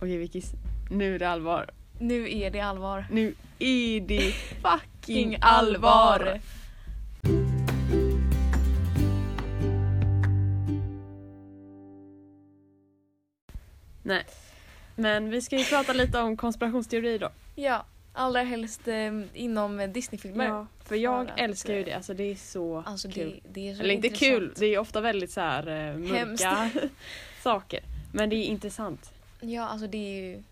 Okej Vickis, nu är det allvar. Nu är det allvar. Nu är det fucking King allvar! Nej. Men vi ska ju prata lite om konspirationsteori då. Ja, allra helst eh, inom eh, Disney-filmer. för jag För att, älskar ju eh, det. Alltså det är så Alltså kul. det, det är så Eller inte intressant. kul, det är ofta väldigt så här eh, mörka Hemskt. saker. Men det är intressant. Ja, alltså det är ju...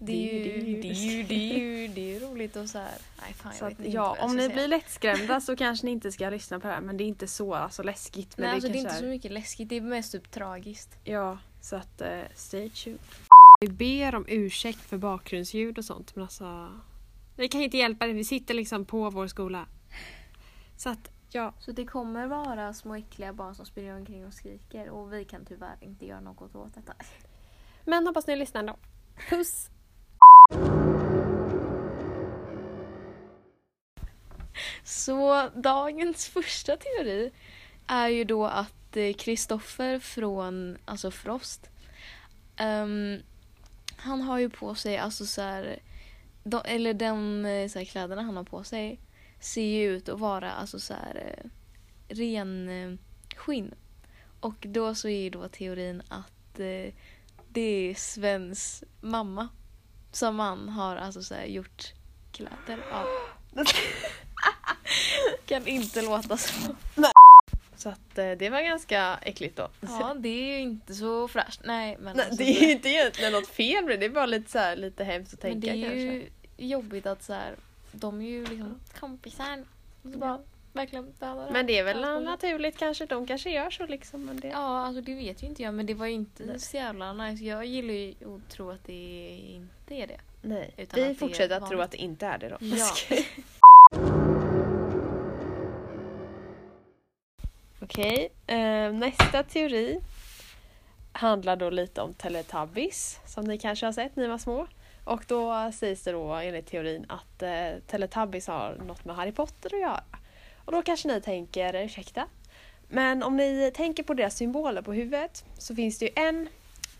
Det är ju, det är ju, det är ju, det är ju roligt och så här. Nej fan jag Så vet att, inte ja, om ni säga. blir lättskrämda så kanske ni inte ska lyssna på det här men det är inte så alltså, läskigt. Men Nej, det, alltså det är inte så mycket läskigt, det är mest typ tragiskt. Ja, så att uh, stay tuned. Vi ber om ursäkt för bakgrundsljud och sånt men alltså vi kan inte hjälpa det, vi sitter liksom på vår skola. Så att ja, Så det kommer vara små äckliga barn som springer omkring och skriker och vi kan tyvärr inte göra något åt detta men hoppas ni lyssnar ändå. Puss! Så dagens första teori är ju då att eh, Kristoffer från alltså Frost um, han har ju på sig alltså så här, de, eller de eh, så här, kläderna han har på sig ser ju ut att vara alltså så här eh, ren skinn. Och då så är ju då teorin att eh, det är Svens mamma som han har alltså så gjort kläder av. kan inte låta så. Så att eh, det var ganska äckligt då. Ja, det är ju inte så fräscht. Nej, men Nej, alltså, det är ju inte egentligen något fel med det, det är bara lite, så här, lite hemskt att men tänka det är kanske. ju jobbigt att så här, de är ju liksom kompisar. Och så bara verkligen dödar Men det är väl Ja, naturligt kanske, de kanske gör så liksom. Men det... Ja, alltså det vet ju inte jag men det var ju inte Nej. så jävla nice. Jag gillar ju att tro att det inte är det. Nej, Utan det vi fortsätter att tro att det inte är det då. Ja. Okej, eh, nästa teori handlar då lite om Teletubbies som ni kanske har sett, ni var små. Och då sägs det då enligt teorin att eh, Teletubbies har något med Harry Potter att göra. Och då kanske ni tänker, ursäkta? Men om ni tänker på deras symboler på huvudet så finns det ju en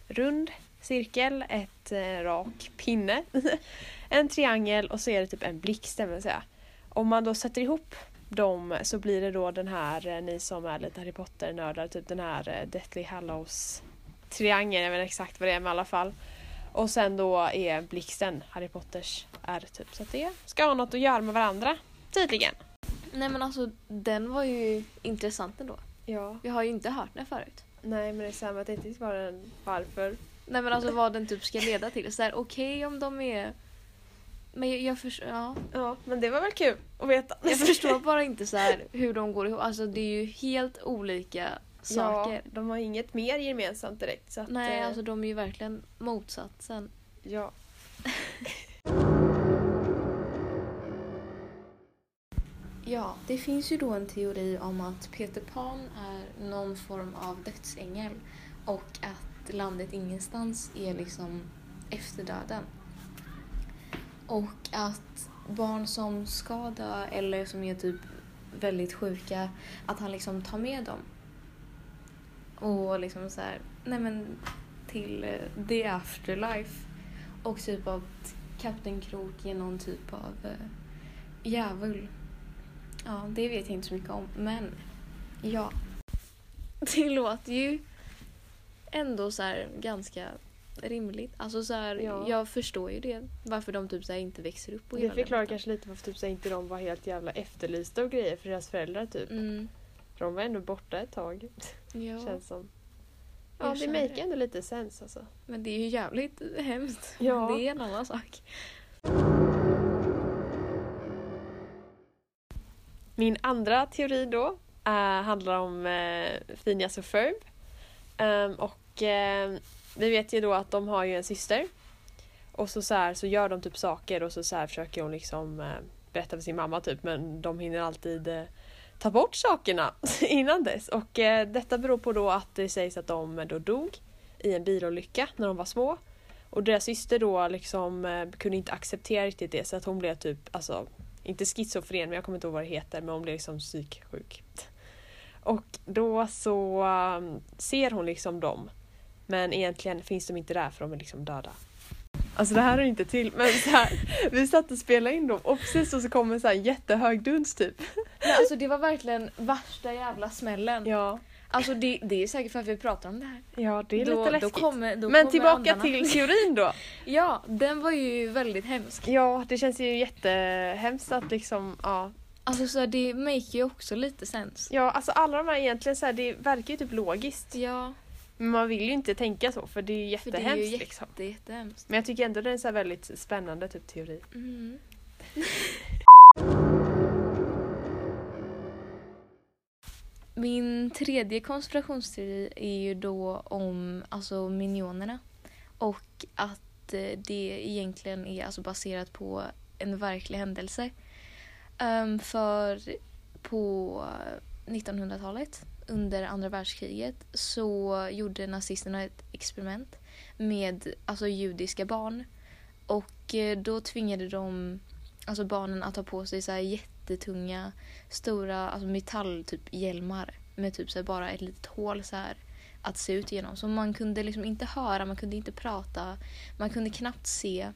rund cirkel, ett eh, rak pinne, en triangel och så är det typ en blixt, vill säga. Om man då sätter ihop dem så blir det då den här, eh, ni som är lite Harry Potter-nördar, typ den här eh, Deathly Hallows triangeln, jag vet inte exakt vad det är men i alla fall. Och sen då är blixten Harry Potters är typ. Så att det ska ha något att göra med varandra, tydligen. Nej men alltså den var ju intressant ändå. Ja, Jag har ju inte hört den förut. nej men det är samma, att inte var den varför. Nej men alltså vad den typ ska leda till. Så okej om de är... Men jag, jag, förstår, ja. Ja, men det var väl kul att veta. jag förstår bara inte så här hur de går ihop. Alltså det är ju helt olika saker. Ja, de har inget mer gemensamt direkt. Så att, Nej eh, alltså de är ju verkligen motsatsen. Ja. Ja, det finns ju då en teori om att Peter Pan är någon form av dödsängel och att landet ingenstans är liksom efter döden. Och att barn som ska dö eller som är typ väldigt sjuka, att han liksom tar med dem. Och liksom så här, nej men till eh, the afterlife. Och typ av Kapten Krok är någon typ av eh, djävul. Ja, det vet jag inte så mycket om, men ja. Det låter ju ändå så här ganska rimligt. Alltså så här, Ja. jag förstår ju det. Varför de typ så inte växer upp och Det förklarar kanske lite varför typ, så inte de var helt jävla efterlysta och grejer för deras föräldrar typ. Mm, För de var ändå borta ett tag. ja. Känns som. Jag Ja, det make ändå lite sens alltså. Men det är ju jävligt hemskt. Ja. Det är en annan sak. Min andra teori då eh, handlar om uh, Phineas och Ferb. Ehm, och eh, vi vet ju då att de har ju en syster. Och så, så, här, så gör de typ saker och så, så här försöker hon liksom eh, berätta för sin mamma typ men de hinner alltid eh, ta bort sakerna innan dess. Och eh, detta beror på då att det sägs att de då dog i en bilolycka när de var små. Och deras syster då liksom kunde inte acceptera riktigt det så att hon blev typ, alltså inte schizofren men jag kommer inte ihåg vad det heter men hon blev liksom psyksjuk. Och då så um, ser hon liksom dem Men egentligen finns de inte där för de är liksom döda. Alltså det här är inte till men så här, vi satt och spelade in dem och precis så, så kom en så här jättehög duns typ. Men alltså det var verkligen värsta jävla smällen. Ja, Alltså det, det är säkert för att vi pratar om det här. ja det är då, lite då läskigt. kommer, då men tillbaka andarna. till teorin då. Ja, den var ju väldigt hemsk. Ja, det känns ju jättehemskt att liksom, ja. Alltså så här, det make ju också lite sens. Ja, alltså alla de här egentligen så här, det verkar ju typ logiskt. Ja, Men man vill ju inte tänka så för det är ju för det är jättehemskt ju jätte, liksom. jättehemskt. Men jag tycker ändå det är en så här väldigt spännande typ teori. Mm. Min tredje konspirationsteori är ju då om alltså minionerna. Och att eh, det egentligen är alltså baserat på en verklig händelse. Um, för på 1900-talet, under andra världskriget, så gjorde nazisterna ett experiment med alltså, judiska barn. Och eh, då tvingade de alltså, barnen att ta på sig så här jättetunga, stora alltså, metall typ hjälmar med typ så här, bara ett litet hål så här att se ut genom. Så man kunde liksom inte höra, man kunde inte prata, man kunde knappt se.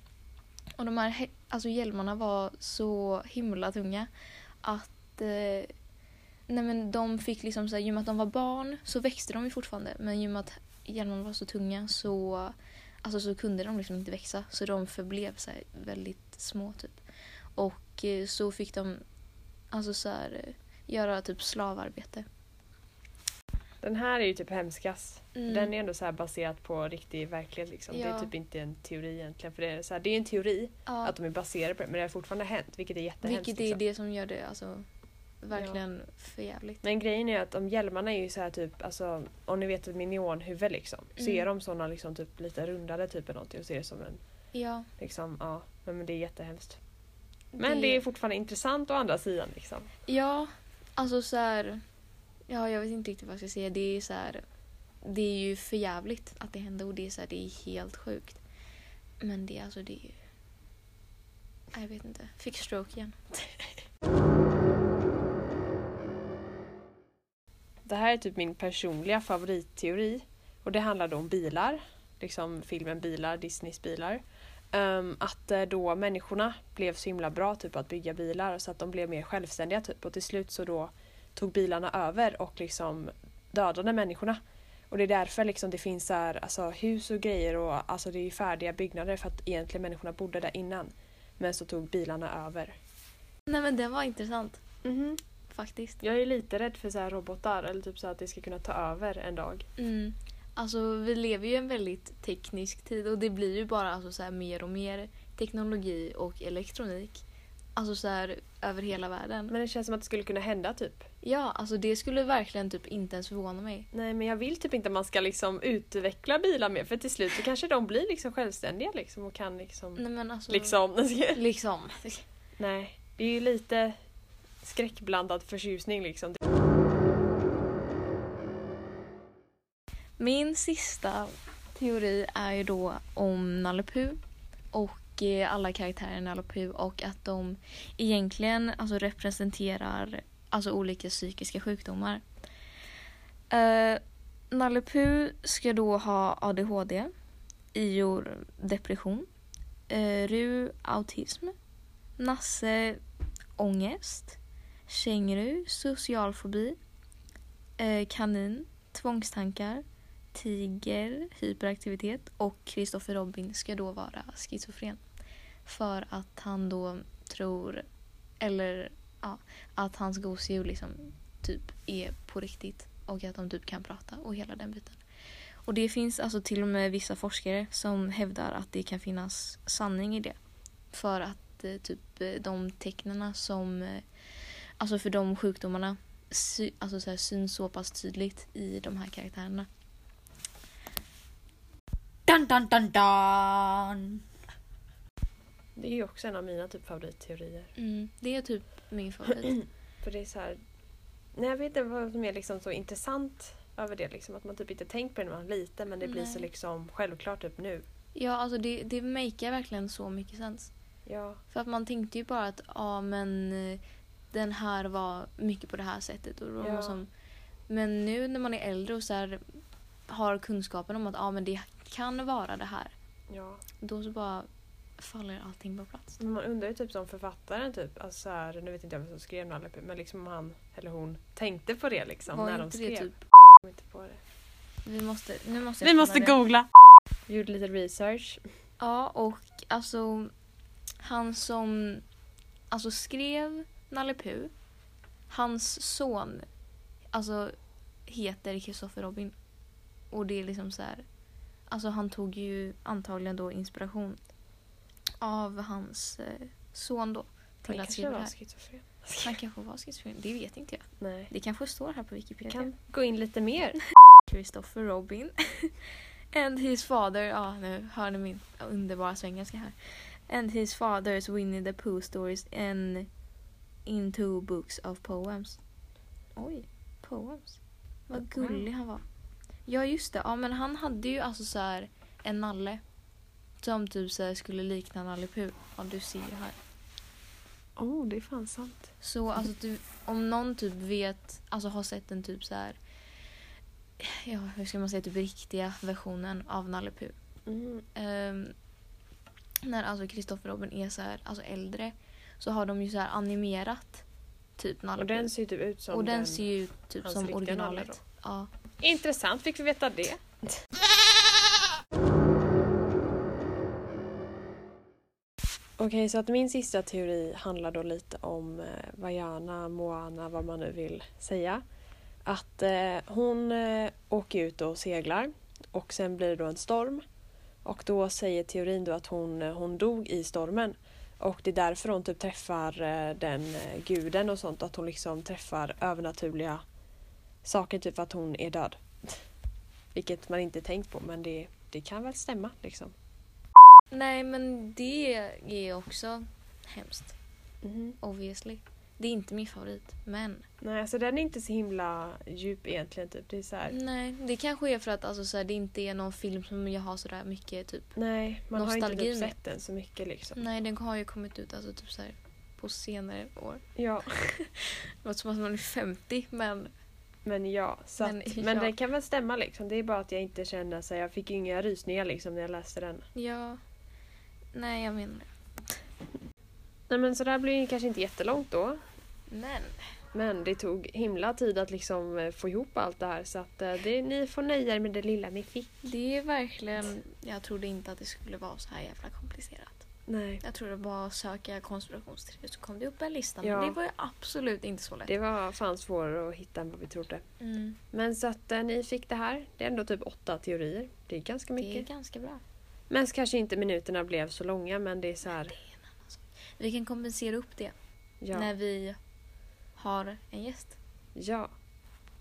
Och de här alltså, hjälmarna var så himla tunga att eh, nej men de fick liksom så här, i och med att de var barn så växte de ju fortfarande men i och med att hjälmarna var så tunga så alltså så kunde de liksom inte växa så de förblev så här väldigt små typ. Och eh, så fick de alltså så här, eh, göra typ slavarbete. Den här är ju typ hemskast. Mm. Den är ändå så här baserat på riktig verklighet liksom. Det är Ja. typ inte en teori egentligen. För det är, så här, det är en teori ja, att de är baserade på det men det har fortfarande hänt vilket är jättehemskt. vilket är liksom. det som gör det alltså verkligen förjävligt. Men grejen är att de hjälmarna är ju så här typ, alltså om ni vet ett minionhuvud liksom. Så Mm. är de såna liksom typ lite rundade typ eller någonting och ser det som en Ja, liksom, ja. Men, men det är jättehemskt. Men det är fortfarande intressant å andra sidan liksom. Ja, alltså så här. Ja, jag vet inte riktigt vad jag ska säga. Det är så här. Det är ju för jävligt att det hände och det är så här, det är helt sjukt. Men det är alltså det är ju... Jag vet inte. Fick stroke igen. Det här är typ min personliga favoritteori. Och det handlar då om bilar. Liksom filmen Bilar, Disneys bilar. Ehm, att eh, då människorna blev så himla bra typ att bygga bilar så att de blev mer självständiga typ. Och till slut så då tog bilarna över och liksom dödade människorna. Och det är därför liksom det finns så här, alltså, hus och grejer och alltså, det är ju färdiga byggnader för att egentligen människorna bodde där innan. Men så tog bilarna över. Nej men den var intressant. Faktiskt. Jag är lite rädd för så här robotar eller typ så att det ska kunna ta över en dag. Mm. Alltså vi lever ju i en väldigt teknisk tid och det blir ju bara alltså, så här, mer och mer teknologi och elektronik. Alltså så här över hela världen. Men det känns som att det skulle kunna hända typ. Ja, alltså det skulle verkligen typ inte ens förvåna mig. Nej men jag vill typ inte att man ska liksom utveckla bilar mer för till slut så kanske de blir liksom självständiga liksom och kan liksom... Nej men alltså... Liksom. Liksom. Nej, det är ju lite skräckblandad förtjusning liksom. Min sista teori är ju då om Nalle Puh och eh, alla karaktärer i Nalle Puh och att de egentligen alltså, representerar alltså, olika psykiska sjukdomar. Uh, Nalle Puh ska då ha ADHD, Ior depression, eh, uh, Ru autism, Nasse ångest, Känguru social fobi, uh, Kanin tvångstankar, Tiger hyperaktivitet och Kristoffer Robin ska då vara schizofren. För att han då tror, eller ja, att hans gosedjur liksom typ är på riktigt och att de typ kan prata och hela den biten. Och det finns alltså till och med vissa forskare som hävdar att det kan finnas sanning i det. För att eh, typ eh, de tecknen som, eh, alltså för de sjukdomarna sy, alltså så här, syns så pass tydligt i de här karaktärerna. Dun, dun, dun, dun. Det är ju också en av mina typ favoritteorier. Mm, det är typ min favorit. För det är så här... Nej jag vet inte vad som är liksom så intressant över det liksom. Att man typ inte tänkt på det när man var liten men det blir så Nej. liksom självklart typ nu. ja, alltså det, det makear verkligen så mycket sens. Ja. För att man tänkte ju bara att ja men eh, den här var mycket på det här sättet. Och Ja. som, men nu när man är äldre och så här, har kunskapen om att ah, men det kan vara det här. Ja. Då så bara faller allting på plats. Men man undrar ju typ som författaren typ, alltså så här, nu vet inte jag vem som skrev Nalle men liksom om han eller hon tänkte på det liksom Var när de inte skrev. det typ... Kom inte på det. Vi måste, nu måste jag Vi måste googla! Vi gjorde lite research. Ja, och alltså han som alltså, skrev Nalle Puh, hans son alltså heter Christopher Robin. Och det är liksom så här, alltså han tog ju antagligen då inspiration av hans eh, son då. Till Han att skriva det här. Han kanske var schizofren, det vet inte jag. Nej. Det kanske står här på Vi Wikipedia. kan gå in lite mer. Christopher Robin. And his father, ja nu hör ni min underbara svengelska här. And his father's Winnie the Pooh stories and in two books of poems. Oj, poems. Vad gullig han var. Ja just det, ja men han hade ju alltså så här en nalle. Som typ så här skulle likna Nalle Puh. Ja du ser ju här. Oh, det är fan sant. Så alltså du, om någon typ vet, alltså har sett en typ så här. Ja, hur ska man säga, typ riktiga versionen av Nalle Puh. Mm. Ehm, när alltså Kristoffer Robin är så här, alltså äldre så har de ju så här animerat typ Nalle Och den ser ju typ ut som Och den den... ser ju ut typ som originalet. Ja. Intressant, fick vi veta det. Okej, så att min sista teori handlar då lite om eh, Vajana, Moana, vad man nu vill säga. Att eh, hon eh, åker ut och seglar och sen blir det då en storm. Och då säger teorin då att hon, eh, hon dog i stormen. Och det är därför hon typ träffar eh, den eh, guden och sånt, att hon liksom träffar övernaturliga saker, typ att hon är död. Vilket man inte tänkt på, men det, det kan väl stämma liksom. Nej men det är också hemskt. Mhm. Obviously. Det är inte min favorit. Men Nej, alltså den är inte så himla djup egentligen. Typ. Det är så här, nej, det kanske är för att alltså, så här, det inte är någon film som jag har sådär mycket typ. nej, man har inte typ sett den så mycket liksom. Nej den har ju kommit ut alltså typ så här, på senare år. Ja, Det låter som att man är 50 men men ja. Så Men, att, men ja. det kan väl stämma liksom. Det är bara att jag inte känner så här, jag fick inga rysningar liksom när jag läste den. ja. Nej jag menar det. Nej men så där blir ju kanske inte jättelångt då. Men Men det tog himla tid att liksom eh, få ihop allt det här så att eh, det, ni får nöja er med det lilla ni fick. det är verkligen, jag trodde inte att det skulle vara så här jävla komplicerat. Nej. Jag trodde bara att söka konspirationsteorier så kom det upp en lista. Ja. Men det var ju absolut inte så lätt. Det var fan svårare att hitta än vad vi trodde. Mm. Men så att eh, ni fick det här. Det är ändå typ åtta teorier. Det är ganska Det är mycket. ganska bra. Men så kanske inte minuterna blev så långa men det är så här. Vi kan kompensera upp det Ja. när vi har en gäst. ja.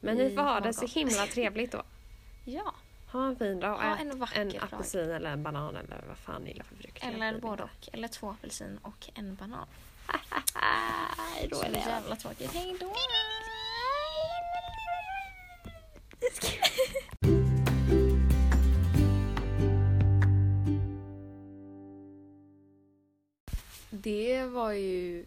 Men I ni får ha det så himla trevligt då. Ja, Ha en fin dag. och Ha ät en en dag. apelsin eller en banan eller vad fan ni gillar för frukt. eller både och. Eller två apelsin och en banan. Nej, då Så är det. jävla tråkigt. Hej då! Det var ju